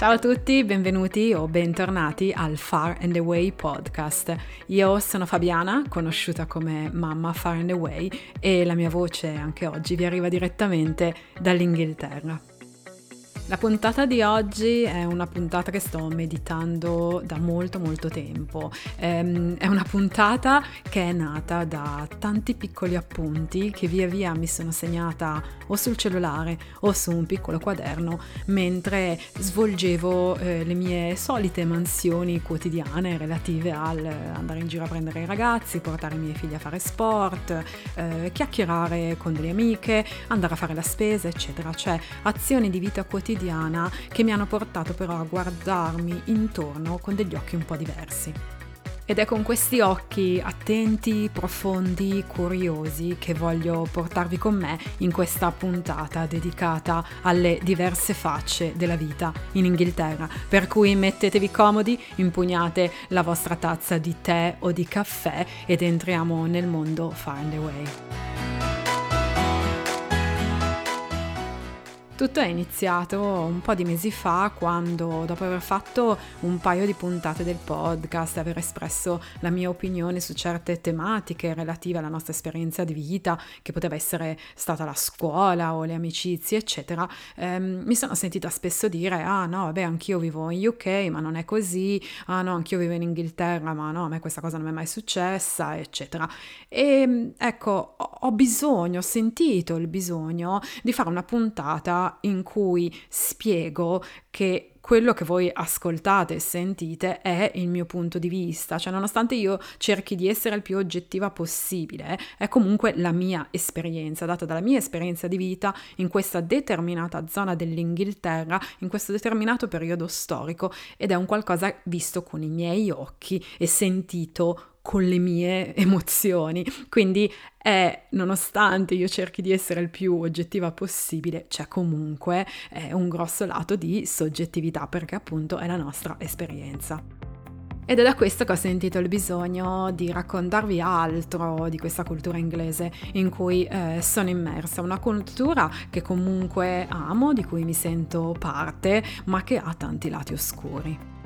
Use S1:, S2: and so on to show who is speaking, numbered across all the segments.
S1: Ciao a tutti, benvenuti o bentornati al Far and Away podcast. Io sono Fabiana, conosciuta come Mamma Far and Away e la mia voce anche oggi vi arriva direttamente dall'Inghilterra. La puntata di oggi è una puntata che sto meditando da molto molto tempo. Ehm, è una puntata che è nata da tanti piccoli appunti che via via mi sono segnata o sul cellulare o su un piccolo quaderno mentre svolgevo eh, le mie solite mansioni quotidiane relative al andare in giro a prendere i ragazzi, portare i miei figli a fare sport, eh, chiacchierare con delle amiche, andare a fare la spesa, eccetera. Cioè azioni di vita quotidiana quotidiana che mi hanno portato però a guardarmi intorno con degli occhi un po' diversi. Ed è con questi occhi attenti, profondi, curiosi che voglio portarvi con me in questa puntata dedicata alle diverse facce della vita in Inghilterra. Per cui mettetevi comodi, impugnate la vostra tazza di tè o di caffè ed entriamo nel mondo Find a Way. Tutto è iniziato un po' di mesi fa quando, dopo aver fatto un paio di puntate del podcast, aver espresso la mia opinione su certe tematiche relative alla nostra esperienza di vita, che poteva essere stata la scuola o le amicizie, eccetera, ehm, mi sono sentita spesso dire: Ah, no, vabbè, anch'io vivo in UK, ma non è così. Ah, no, anch'io vivo in Inghilterra, ma no, a me questa cosa non mi è mai successa, eccetera. E ecco, ho bisogno, ho sentito il bisogno di fare una puntata in cui spiego che quello che voi ascoltate e sentite è il mio punto di vista, cioè nonostante io cerchi di essere il più oggettiva possibile, è comunque la mia esperienza, data dalla mia esperienza di vita in questa determinata zona dell'Inghilterra, in questo determinato periodo storico ed è un qualcosa visto con i miei occhi e sentito con le mie emozioni. Quindi è, nonostante io cerchi di essere il più oggettiva possibile, c'è comunque eh, un grosso lato di soggettività perché appunto è la nostra esperienza. Ed è da questo che ho sentito il bisogno di raccontarvi altro di questa cultura inglese in cui eh, sono immersa, una cultura che comunque amo, di cui mi sento parte, ma che ha tanti lati oscuri.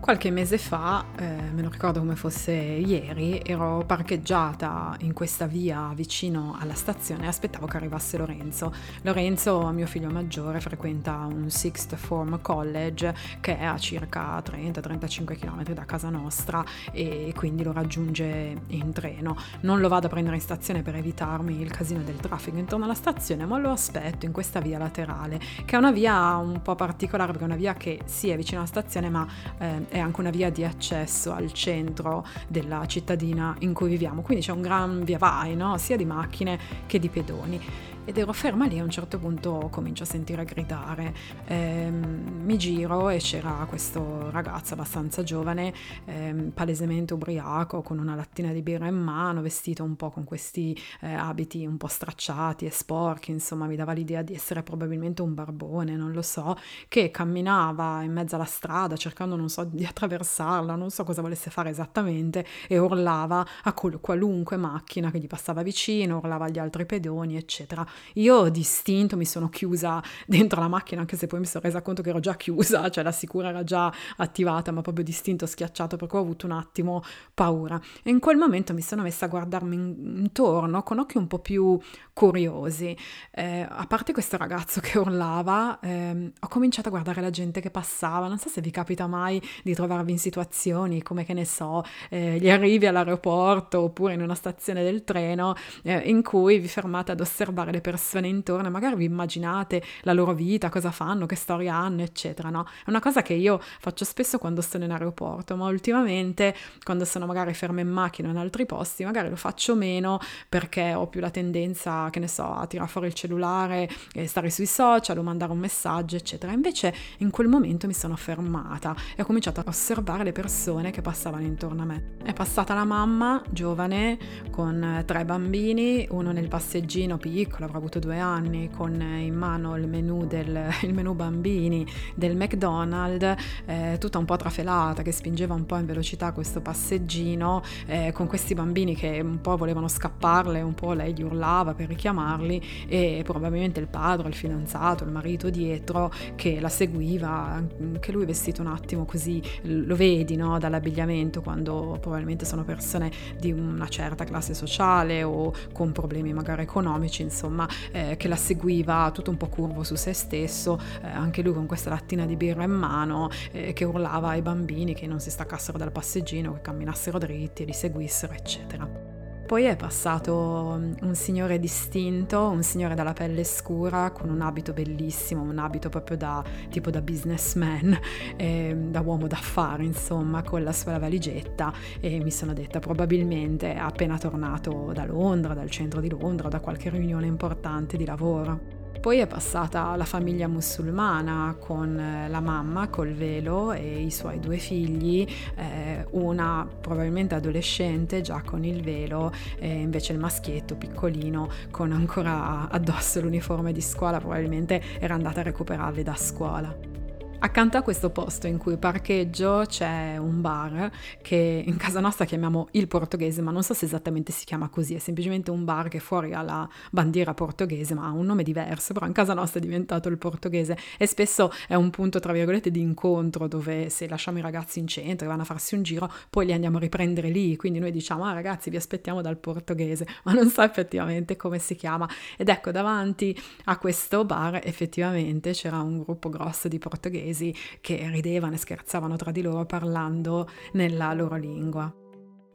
S1: Qualche mese fa, eh, me lo ricordo come fosse ieri, ero parcheggiata in questa via vicino alla stazione e aspettavo che arrivasse Lorenzo. Lorenzo, mio figlio maggiore, frequenta un Sixth Form College che è a circa 30-35 km da casa nostra e quindi lo raggiunge in treno. Non lo vado a prendere in stazione per evitarmi il casino del traffico intorno alla stazione, ma lo aspetto in questa via laterale, che è una via un po' particolare perché è una via che sì è vicino alla stazione ma eh, è anche una via di accesso al centro della cittadina in cui viviamo, quindi c'è un gran via vai, no? sia di macchine che di pedoni ed ero ferma lì a un certo punto comincio a sentire gridare. Ehm, mi giro e c'era questo ragazzo abbastanza giovane ehm, palesemente ubriaco con una lattina di birra in mano vestito un po' con questi eh, abiti un po' stracciati e sporchi insomma mi dava l'idea di essere probabilmente un barbone non lo so che camminava in mezzo alla strada cercando non so di attraversarla non so cosa volesse fare esattamente e urlava a qualunque macchina che gli passava vicino urlava agli altri pedoni eccetera io distinto mi sono chiusa dentro la macchina, anche se poi mi sono resa conto che ero già chiusa, cioè la sicura era già attivata, ma proprio distinto schiacciato perché ho avuto un attimo paura. E in quel momento mi sono messa a guardarmi intorno con occhi un po' più curiosi. Eh, a parte questo ragazzo che urlava, eh, ho cominciato a guardare la gente che passava. Non so se vi capita mai di trovarvi in situazioni come che ne so, eh, gli arrivi all'aeroporto oppure in una stazione del treno eh, in cui vi fermate ad osservare le persone intorno, magari vi immaginate la loro vita, cosa fanno, che storia hanno, eccetera, no? È una cosa che io faccio spesso quando sono in aeroporto, ma ultimamente quando sono magari ferma in macchina o in altri posti, magari lo faccio meno perché ho più la tendenza, che ne so, a tirare fuori il cellulare stare sui social o mandare un messaggio, eccetera. Invece in quel momento mi sono fermata e ho cominciato a osservare le persone che passavano intorno a me. È passata la mamma giovane con tre bambini, uno nel passeggino piccolo, avrò avuto due anni, con in mano il menù, del, il menù bambini del McDonald's, eh, tutta un po' trafelata, che spingeva un po' in velocità questo passeggino, eh, con questi bambini che un po' volevano scapparle, un po' lei gli urlava per richiamarli e probabilmente il padre, il fidanzato, il marito dietro che la seguiva, anche lui vestito un attimo così, lo vedi no? dall'abbigliamento quando probabilmente sono persone di una certa classe sociale o con problemi magari economici, insomma, eh, che la seguiva tutto un po' curvo su se stesso, eh, anche lui con questa lattina di birra in mano, eh, che urlava ai bambini che non si staccassero dal passeggino, che camminassero dritti e li seguissero, eccetera. Poi è passato mm, un signore distinto, un signore dalla pelle scura con un abito bellissimo, un abito proprio da tipo da businessman, eh, da uomo d'affari, insomma, con la sua valigetta e mi sono detta probabilmente appena tornato da Londra, dal centro di Londra, da qualche riunione importante di lavoro. Poi è passata la famiglia musulmana con eh, la mamma col velo e i suoi due figli, eh, una probabilmente adolescente già con il velo e invece il maschietto piccolino con ancora addosso l'uniforme di scuola, probabilmente era andata a recuperarli da scuola. Accanto a questo posto in cui parcheggio c'è un bar che in casa nostra chiamiamo il portoghese, ma non so se esattamente si chiama così, è semplicemente un bar che fuori ha la bandiera portoghese, ma ha un nome diverso, però in casa nostra è diventato il portoghese. E spesso è un punto tra virgolette di incontro dove se lasciamo i ragazzi in centro e vanno a farsi un giro, poi li andiamo a riprendere lì, quindi noi diciamo ah ragazzi vi aspettiamo dal portoghese, ma non so effettivamente come si chiama. Ed ecco davanti a questo bar effettivamente c'era un gruppo grosso di portoghesi inglesi che ridevano e scherzavano tra di loro parlando nella loro lingua.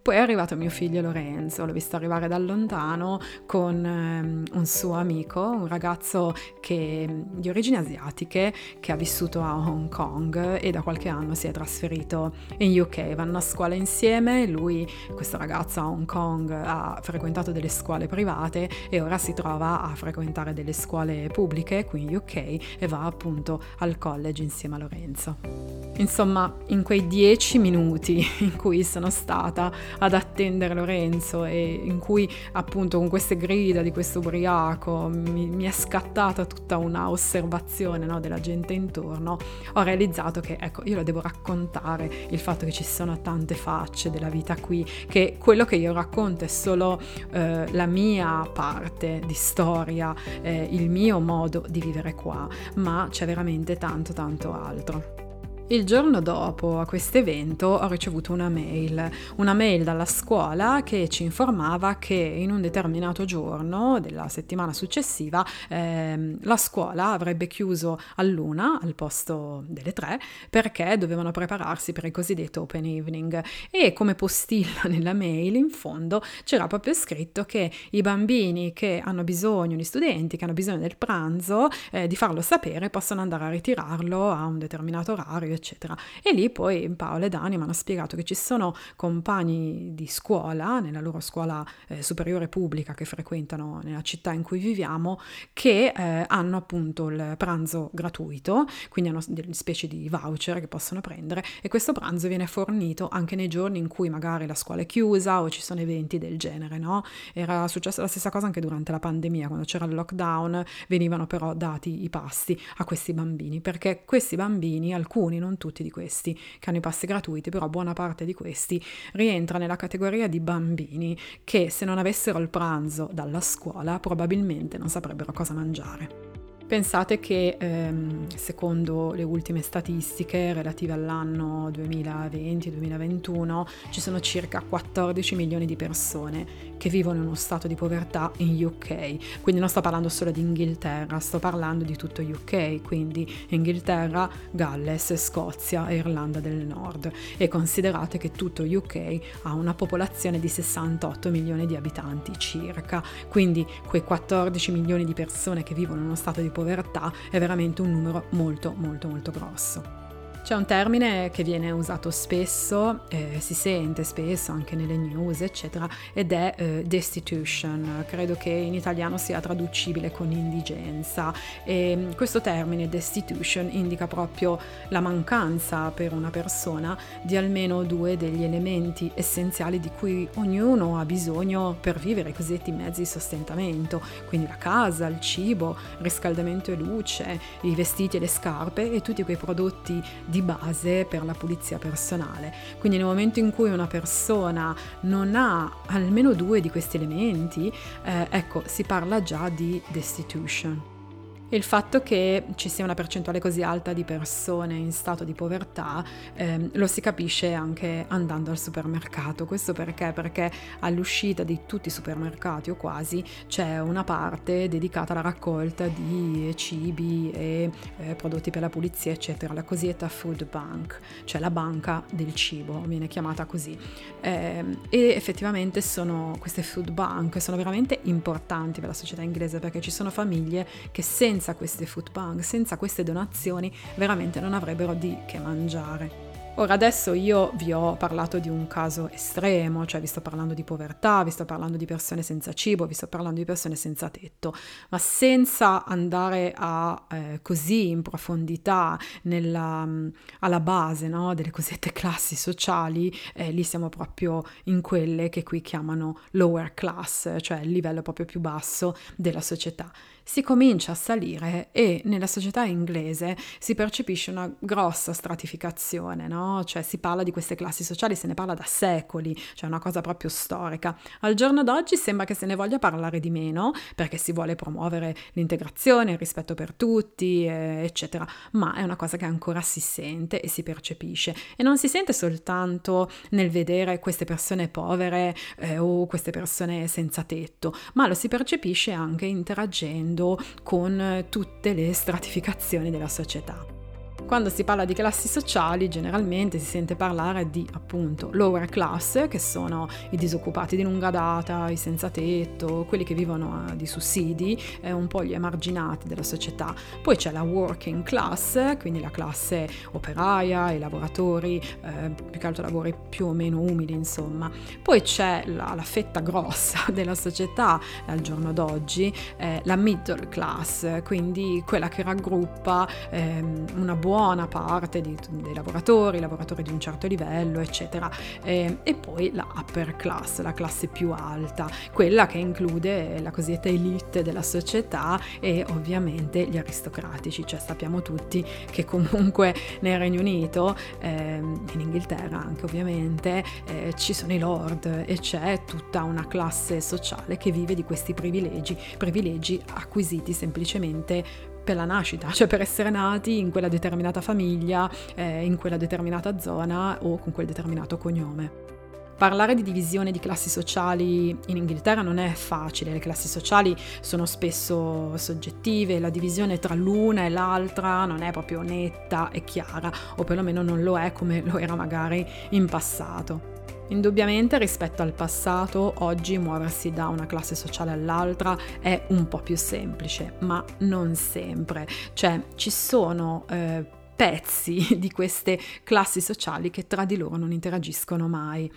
S1: Poi è arrivato mio figlio Lorenzo, l'ho visto arrivare da lontano con um, un suo amico, un ragazzo che, di origini asiatiche che ha vissuto a Hong Kong e da qualche anno si è trasferito in UK. Vanno a scuola insieme, lui, questo ragazzo a Hong Kong, ha frequentato delle scuole private e ora si trova a frequentare delle scuole pubbliche qui in UK e va appunto al college insieme a Lorenzo. Insomma, in quei dieci minuti in cui sono stata ad attendere Lorenzo e in cui appunto con queste grida di questo ubriaco mi, mi è scattata tutta una osservazione no, della gente intorno, ho realizzato che ecco, io lo devo raccontare il fatto che ci sono tante facce della vita qui, che quello che io racconto è solo eh, la mia parte di storia, eh, il mio modo di vivere qua, ma c'è veramente tanto tanto altro. Il giorno dopo a questo evento ho ricevuto una mail, una mail dalla scuola che ci informava che in un determinato giorno della settimana successiva ehm, la scuola avrebbe chiuso all'una al posto delle tre perché dovevano prepararsi per il cosiddetto open evening. E come postilla nella mail in fondo c'era proprio scritto che i bambini che hanno bisogno, gli studenti che hanno bisogno del pranzo eh, di farlo sapere possono andare a ritirarlo a un determinato orario eccetera. E lì poi Paolo e Dani mi hanno spiegato che ci sono compagni di scuola, nella loro scuola eh, superiore pubblica che frequentano nella città in cui viviamo, che eh, hanno appunto il pranzo gratuito, quindi hanno delle specie di voucher che possono prendere e questo pranzo viene fornito anche nei giorni in cui magari la scuola è chiusa o ci sono eventi del genere, no? Era successa la stessa cosa anche durante la pandemia, quando c'era il lockdown, venivano però dati i pasti a questi bambini, perché questi bambini, alcuni, non tutti di questi che hanno i passi gratuiti, però buona parte di questi rientra nella categoria di bambini che se non avessero il pranzo dalla scuola probabilmente non saprebbero cosa mangiare. Pensate che ehm, secondo le ultime statistiche relative all'anno 2020-2021 ci sono circa 14 milioni di persone che vivono in uno stato di povertà in UK. Quindi non sto parlando solo di Inghilterra, sto parlando di tutto UK, quindi Inghilterra, Galles, Scozia e Irlanda del Nord. E considerate che tutto UK ha una popolazione di 68 milioni di abitanti circa. Quindi quei 14 milioni di persone che vivono in uno stato di povertà è veramente un numero molto molto molto grosso. C'è un termine che viene usato spesso, eh, si sente spesso anche nelle news, eccetera, ed è eh, destitution. Credo che in italiano sia traducibile con indigenza. E mm, questo termine destitution indica proprio la mancanza per una persona di almeno due degli elementi essenziali di cui ognuno ha bisogno per vivere, i cosiddetti mezzi di sostentamento, quindi la casa, il cibo, riscaldamento e luce, i vestiti e le scarpe e tutti quei prodotti di base per la pulizia personale. Quindi nel momento in cui una persona non ha almeno due di questi elementi, eh, ecco, si parla già di destitution. Il fatto che ci sia una percentuale così alta di persone in stato di povertà eh, lo si capisce anche andando al supermercato. Questo perché? Perché all'uscita di tutti i supermercati o quasi c'è una parte dedicata alla raccolta di cibi e eh, prodotti per la pulizia, eccetera, la cosiddetta food bank, cioè la banca del cibo, viene chiamata così. Eh, e effettivamente sono, queste food bank sono veramente importanti per la società inglese perché ci sono famiglie che senza senza queste food bank, senza queste donazioni, veramente non avrebbero di che mangiare. Ora adesso io vi ho parlato di un caso estremo, cioè vi sto parlando di povertà, vi sto parlando di persone senza cibo, vi sto parlando di persone senza tetto, ma senza andare a eh, così in profondità nella, alla base no, delle cosiddette classi sociali, eh, lì siamo proprio in quelle che qui chiamano lower class, cioè il livello proprio più basso della società si comincia a salire e nella società inglese si percepisce una grossa stratificazione, no? Cioè si parla di queste classi sociali, se ne parla da secoli, cioè una cosa proprio storica. Al giorno d'oggi sembra che se ne voglia parlare di meno perché si vuole promuovere l'integrazione, il rispetto per tutti, eh, eccetera, ma è una cosa che ancora si sente e si percepisce e non si sente soltanto nel vedere queste persone povere eh, o queste persone senza tetto, ma lo si percepisce anche interagendo con tutte le stratificazioni della società. Quando si parla di classi sociali generalmente si sente parlare di appunto lower class, che sono i disoccupati di lunga data, i senza tetto, quelli che vivono di sussidi, eh, un po' gli emarginati della società. Poi c'è la working class, quindi la classe operaia, i lavoratori, eh, più che altro lavori più o meno umili insomma. Poi c'è la, la fetta grossa della società al giorno d'oggi, eh, la middle class, quindi quella che raggruppa ehm, una buona buona parte di, dei lavoratori, lavoratori di un certo livello, eccetera. E, e, poi la upper class, la classe più alta, quella che include la cosiddetta elite della società e ovviamente gli aristocratici, cioè sappiamo tutti che comunque nel Regno Unito, eh, in Inghilterra anche ovviamente, eh, ci sono i lord e c'è tutta una classe sociale che vive di questi privilegi, privilegi acquisiti semplicemente per la nascita, cioè per essere nati in quella determinata famiglia, eh, in quella determinata zona o con quel determinato cognome. Parlare di divisione di classi sociali in Inghilterra non è facile, le classi sociali sono spesso soggettive, la divisione tra l'una e l'altra non è proprio netta e chiara, o perlomeno non lo è come lo era magari in passato. Indubbiamente rispetto al passato, oggi muoversi da una classe sociale all'altra è un po' più semplice, ma non sempre. Cioè ci sono eh, pezzi di queste classi sociali che tra di loro non interagiscono mai.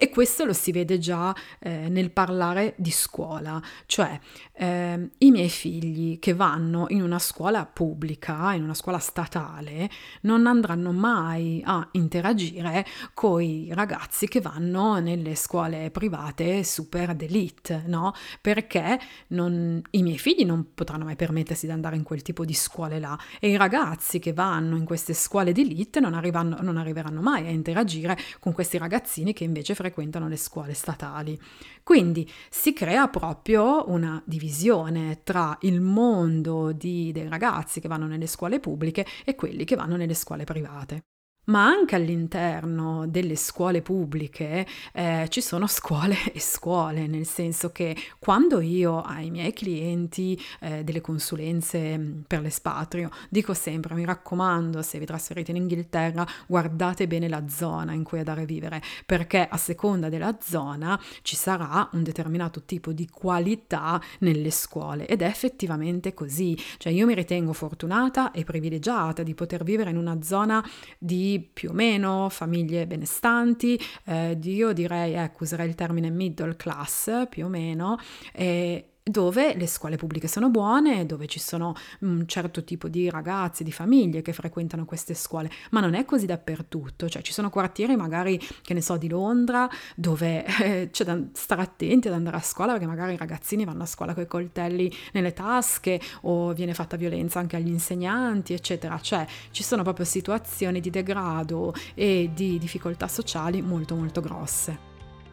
S1: E questo lo si vede già eh, nel parlare di scuola, cioè eh, i miei figli che vanno in una scuola pubblica, in una scuola statale, non andranno mai a interagire con i ragazzi che vanno nelle scuole private super d'elite, no? Perché non, i miei figli non potranno mai permettersi di andare in quel tipo di scuole là e i ragazzi che vanno in queste scuole d'elite non, non arriveranno mai a interagire con questi ragazzini che invece frequentano frequentano le scuole statali. Quindi si crea proprio una divisione tra il mondo di, dei ragazzi che vanno nelle scuole pubbliche e quelli che vanno nelle scuole private. Ma anche all'interno delle scuole pubbliche eh, ci sono scuole e scuole, nel senso che quando io ai miei clienti eh, delle consulenze mm, per l'espatrio dico sempre, mi raccomando, se vi trasferite in Inghilterra, guardate bene la zona in cui andare a vivere, perché a seconda della zona ci sarà un determinato tipo di qualità nelle scuole. Ed è effettivamente così, cioè io mi ritengo fortunata e privilegiata di poter vivere in una zona di più o meno famiglie benestanti, eh, io direi, ecco, userei il termine middle class più o meno, eh, dove le scuole pubbliche sono buone, dove ci sono un certo tipo di ragazzi, di famiglie che frequentano queste scuole, ma non è così dappertutto, cioè ci sono quartieri magari, che ne so, di Londra, dove eh, c'è da stare attenti ad andare a scuola perché magari i ragazzini vanno a scuola con i coltelli nelle tasche o viene fatta violenza anche agli insegnanti, eccetera, cioè ci sono proprio situazioni di degrado e di difficoltà sociali molto molto grosse.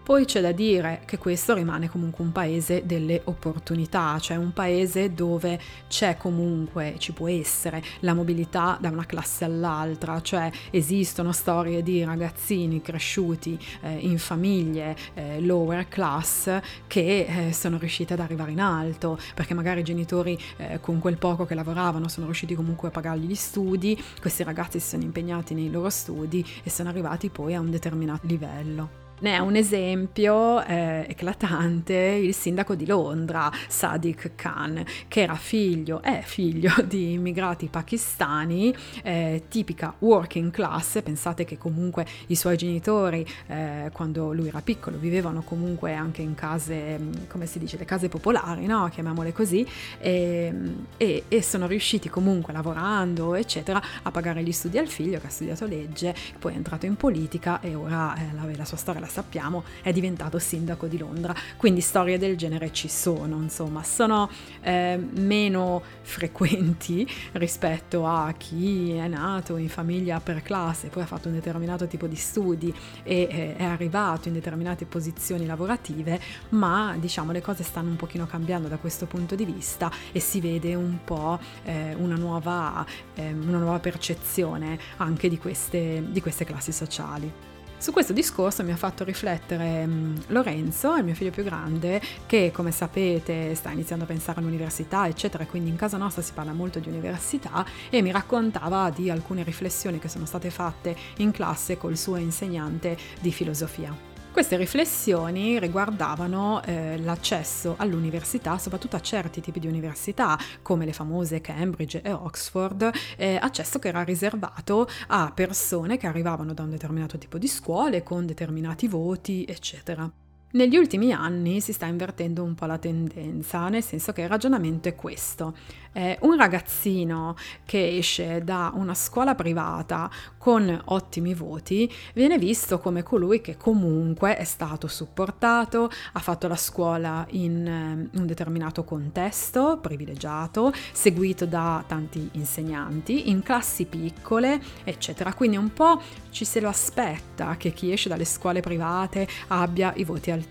S1: Poi c'è da dire che questo rimane comunque un paese delle opportunità, cioè un paese dove c'è comunque, ci può essere la mobilità da una classe all'altra, cioè esistono storie di ragazzini cresciuti eh, in famiglie eh, lower class che eh, sono riusciti ad arrivare in alto, perché magari i genitori eh, con quel poco che lavoravano sono riusciti comunque a pagargli gli studi, questi ragazzi si sono impegnati nei loro studi e sono arrivati poi a un determinato livello. Ne è un esempio eh, eclatante il sindaco di Londra, Sadiq Khan, che era figlio, è figlio di immigrati pakistani, eh, tipica working class, pensate che comunque i suoi genitori eh, quando lui era piccolo vivevano comunque anche in case, come si dice, le case popolari, no? chiamiamole così, e, e, e sono riusciti comunque lavorando, eccetera, a pagare gli studi al figlio che ha studiato legge, poi è entrato in politica e ora eh, la, la sua storia la sappiamo, è diventato sindaco di Londra. Quindi storie del genere ci sono, insomma, sono eh, meno frequenti rispetto a chi è nato in famiglia per classe, poi ha fatto un determinato tipo di studi e eh, è arrivato in determinate posizioni lavorative, ma diciamo le cose stanno un pochino cambiando da questo punto di vista e si vede un po' eh, una, nuova, eh, una nuova percezione anche di queste, di queste classi sociali. Su questo discorso mi ha fatto riflettere mm, Lorenzo, il mio figlio più grande, che come sapete sta iniziando a pensare all'università, eccetera, quindi in casa nostra si parla molto di università e mi raccontava di alcune riflessioni che sono state fatte in classe col suo insegnante di filosofia. Queste riflessioni riguardavano eh, l'accesso all'università, soprattutto a certi tipi di università, come le famose Cambridge e Oxford, eh, accesso che era riservato a persone che arrivavano da un determinato tipo di scuole con determinati voti, eccetera. Negli ultimi anni si sta invertendo un po' la tendenza, nel senso che il ragionamento è questo. Eh, un ragazzino che esce da una scuola privata con ottimi voti viene visto come colui che comunque è stato supportato, ha fatto la scuola in um, un determinato contesto privilegiato, seguito da tanti insegnanti, in classi piccole, eccetera. Quindi un po' ci se lo aspetta che chi esce dalle scuole private abbia i voti altissimi.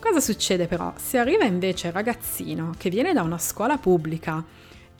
S1: Cosa succede però? Se arriva invece il ragazzino che viene da una scuola pubblica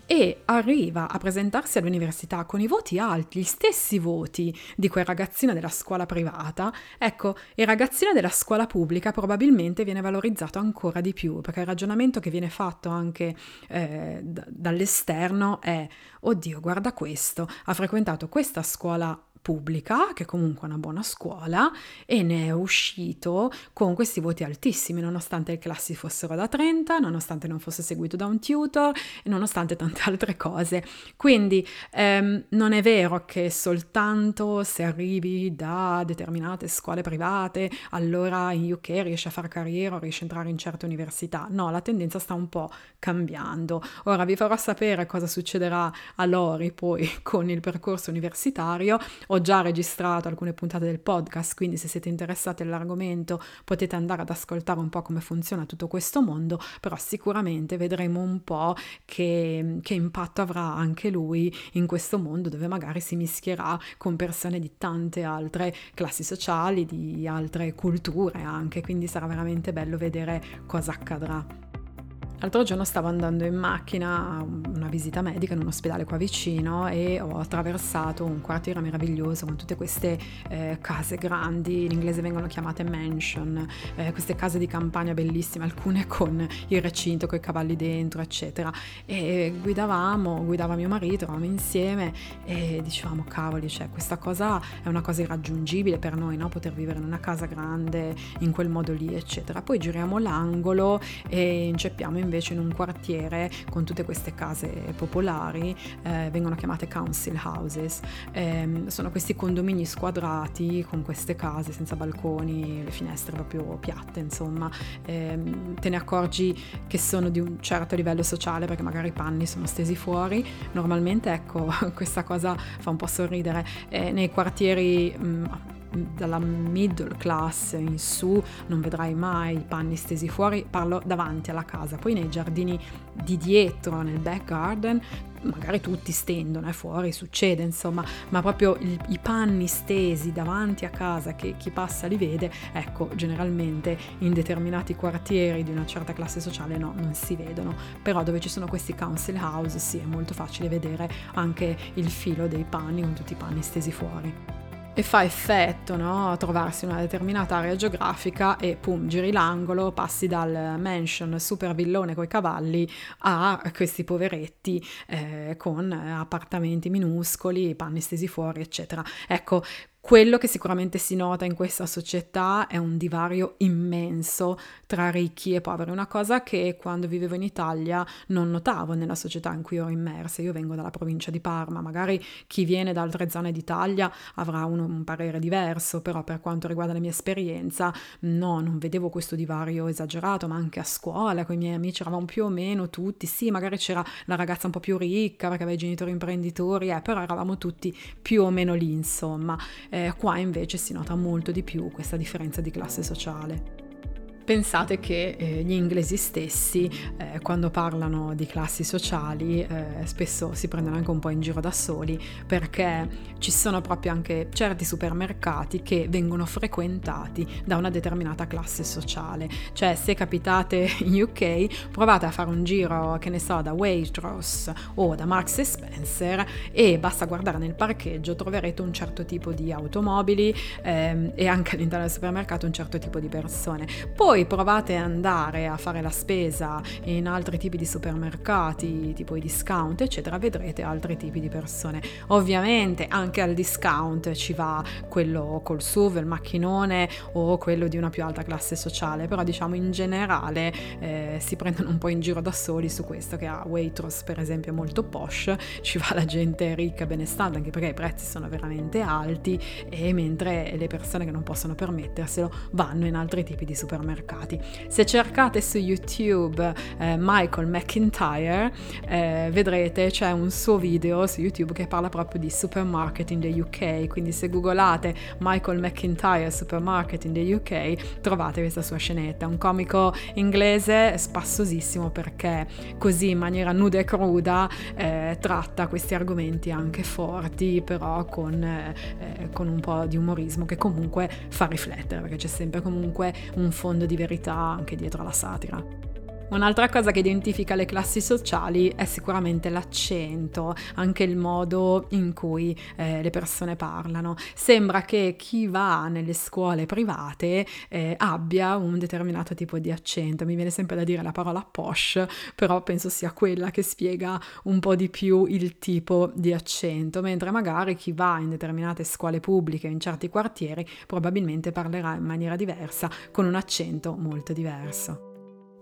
S1: e arriva a presentarsi all'università con i voti alti, gli stessi voti di quel ragazzino della scuola privata, ecco, il ragazzino della scuola pubblica probabilmente viene valorizzato ancora di più, perché il ragionamento che viene fatto anche eh, d- dall'esterno è, oddio, guarda questo, ha frequentato questa scuola pubblica, che comunque è una buona scuola, e ne è uscito con questi voti altissimi, nonostante le classi fossero da 30, nonostante non fosse seguito da un tutor e nonostante tante altre cose. Quindi ehm, non è vero che soltanto se arrivi da determinate scuole private, allora in UK riesci a fare carriera o riesci a entrare in certe università. No, la tendenza sta un po' cambiando. Ora vi farò sapere cosa succederà a Lori poi con il percorso universitario ho già registrato alcune puntate del podcast, quindi se siete interessati all'argomento potete andare ad ascoltare un po' come funziona tutto questo mondo, però sicuramente vedremo un po' che, che impatto avrà anche lui in questo mondo dove magari si mischierà con persone di tante altre classi sociali, di altre culture anche, quindi sarà veramente bello vedere cosa accadrà. L'altro giorno stavo andando in macchina a una visita medica in un ospedale qua vicino e ho attraversato un quartiere meraviglioso con tutte queste eh, case grandi, in inglese vengono chiamate mansion, eh, queste case di campagna bellissime, alcune con il recinto, con i cavalli dentro, eccetera. E guidavamo, guidava mio marito, eravamo insieme e dicevamo, cavoli, cioè questa cosa è una cosa irraggiungibile per noi, no? poter vivere in una casa grande in quel modo lì, eccetera. Poi giriamo l'angolo e inceppiamo invece invece in un quartiere con tutte queste case popolari, eh, vengono chiamate council houses, eh, sono questi condomini squadrati con queste case senza balconi, le finestre proprio piatte, insomma, eh, te ne accorgi che sono di un certo livello sociale perché magari i panni sono stesi fuori, normalmente ecco questa cosa fa un po' sorridere, eh, nei quartieri mh, mm, dalla middle class in su non vedrai mai i panni stesi fuori, parlo davanti alla casa, poi nei giardini di dietro, nel back garden, magari tutti stendono, è fuori, succede insomma, ma proprio il, i panni stesi davanti a casa che chi passa li vede, ecco, generalmente in determinati quartieri di una certa classe sociale no, non si vedono, però dove ci sono questi council house sì, è molto facile vedere anche il filo dei panni con tutti i panni stesi fuori e fa effetto no? trovarsi in una determinata area geografica e pum, giri l'angolo, passi dal mansion super villone coi cavalli a questi poveretti eh, con appartamenti minuscoli, panni stesi fuori, eccetera. Ecco, quello che sicuramente si nota in questa società è un divario immenso tra ricchi e poveri, una cosa che quando vivevo in Italia non notavo nella società in cui ero immersa. Io vengo dalla provincia di Parma, magari chi viene da altre zone d'Italia avrà un, un parere diverso, però per quanto riguarda la mia esperienza, no, non vedevo questo divario esagerato, ma anche a scuola con i miei amici eravamo più o meno tutti, sì, magari c'era la ragazza un po' più ricca perché aveva i genitori imprenditori, eh, però eravamo tutti più o meno lì, insomma. Eh, qua invece si nota molto di più questa differenza di classe sociale. Pensate che eh, gli inglesi stessi, eh, quando parlano di classi sociali, eh, spesso si prendono anche un po' in giro da soli, perché ci sono proprio anche certi supermercati che vengono frequentati da una determinata classe sociale. Cioè, se capitate in UK, provate a fare un giro, che ne so, da Waitrose o da Marks Spencer e basta guardare nel parcheggio, troverete un certo tipo di automobili ehm, e anche all'interno del supermercato un certo tipo di persone. Poi poi provate ad andare a fare la spesa in altri tipi di supermercati, tipo i discount, eccetera, vedrete altri tipi di persone. Ovviamente anche al discount ci va quello col SUV, il macchinone o quello di una più alta classe sociale, però diciamo in generale eh, si prendono un po' in giro da soli su questo che a Waitrose per esempio è molto posh, ci va la gente ricca benestante anche perché i prezzi sono veramente alti e mentre le persone che non possono permetterselo vanno in altri tipi di supermercati mercati. Se cercate su YouTube eh, Michael McIntyre, eh, vedrete c'è un suo video su YouTube che parla proprio di supermarket in the UK, quindi se googolate Michael McIntyre supermarket in the UK trovate questa sua scenetta, un comico inglese spassosissimo perché così in maniera nuda e cruda eh, tratta questi argomenti anche forti però con, eh, con un po' di umorismo che comunque fa riflettere perché c'è sempre comunque un fondo di di verità anche dietro alla satira. Un'altra cosa che identifica le classi sociali è sicuramente l'accento, anche il modo in cui eh, le persone parlano. Sembra che chi va nelle scuole private eh, abbia un determinato tipo di accento. Mi viene sempre da dire la parola posh, però penso sia quella che spiega un po' di più il tipo di accento, mentre magari chi va in determinate scuole pubbliche in certi quartieri probabilmente parlerà in maniera diversa con un accento molto diverso.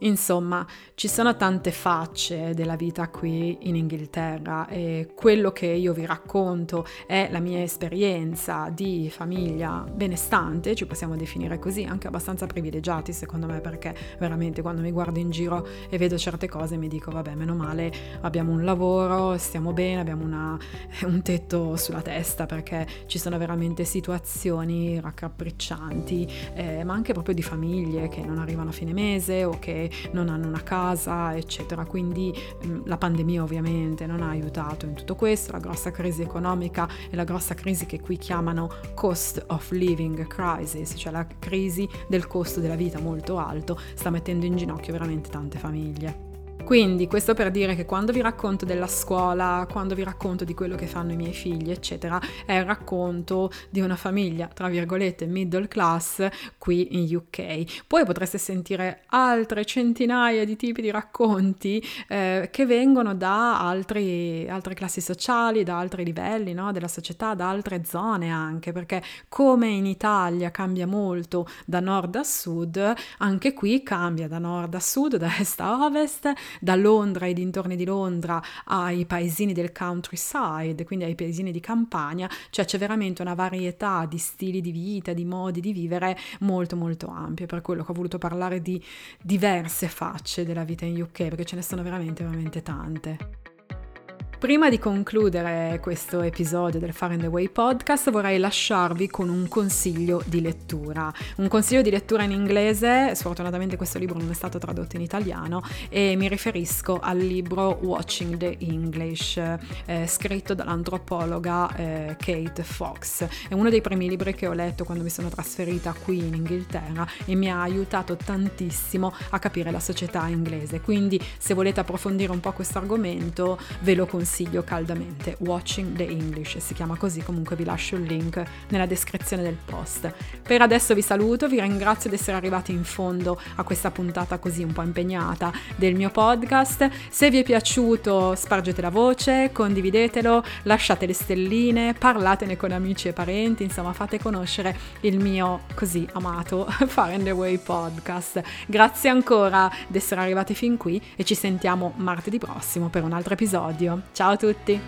S1: Insomma, ci sono tante facce della vita qui in Inghilterra e quello che io vi racconto è la mia esperienza di famiglia benestante, ci possiamo definire così, anche abbastanza privilegiati secondo me perché veramente quando mi guardo in giro e vedo certe cose mi dico vabbè meno male abbiamo un lavoro, stiamo bene, abbiamo una, un tetto sulla testa perché ci sono veramente situazioni raccapriccianti, eh, ma anche proprio di famiglie che non arrivano a fine mese o che non hanno una casa, eccetera. Quindi mm, la pandemia ovviamente non ha aiutato in tutto questo, la grossa crisi economica e la grossa crisi che qui chiamano cost of living crisis, cioè la crisi del costo della vita molto alto, sta mettendo in ginocchio veramente tante famiglie. Quindi questo per dire che quando vi racconto della scuola, quando vi racconto di quello che fanno i miei figli, eccetera, è il racconto di una famiglia, tra virgolette, middle class qui in UK. Poi potreste sentire altre centinaia di tipi di racconti eh, che vengono da altri, altre classi sociali, da altri livelli no? della società, da altre zone anche, perché come in Italia cambia molto da nord a sud, anche qui cambia da nord a sud, da est a ovest, da Londra e dintorni di Londra ai paesini del countryside, quindi ai paesini di campagna, cioè c'è veramente una varietà di stili di vita, di modi di vivere molto molto ampia, per quello che ho voluto parlare di diverse facce della vita in UK, perché ce ne sono veramente veramente tante. Prima di concludere questo episodio del Far and Away podcast vorrei lasciarvi con un consiglio di lettura. Un consiglio di lettura in inglese, sfortunatamente questo libro non è stato tradotto in italiano e mi riferisco al libro Watching the English, eh, scritto dall'antropologa eh, Kate Fox. È uno dei primi libri che ho letto quando mi sono trasferita qui in Inghilterra e mi ha aiutato tantissimo a capire la società inglese. Quindi se volete approfondire un po' questo argomento ve lo consiglio consiglio caldamente, Watching the English, si chiama così, comunque vi lascio il link nella descrizione del post. Per adesso vi saluto, vi ringrazio di essere arrivati in fondo a questa puntata così un po' impegnata del mio podcast. Se vi è piaciuto spargete la voce, condividetelo, lasciate le stelline, parlatene con amici e parenti, insomma fate conoscere il mio così amato Far and Away podcast. Grazie ancora di essere arrivati fin qui e ci sentiamo martedì prossimo per un altro episodio. Ciao a tutti!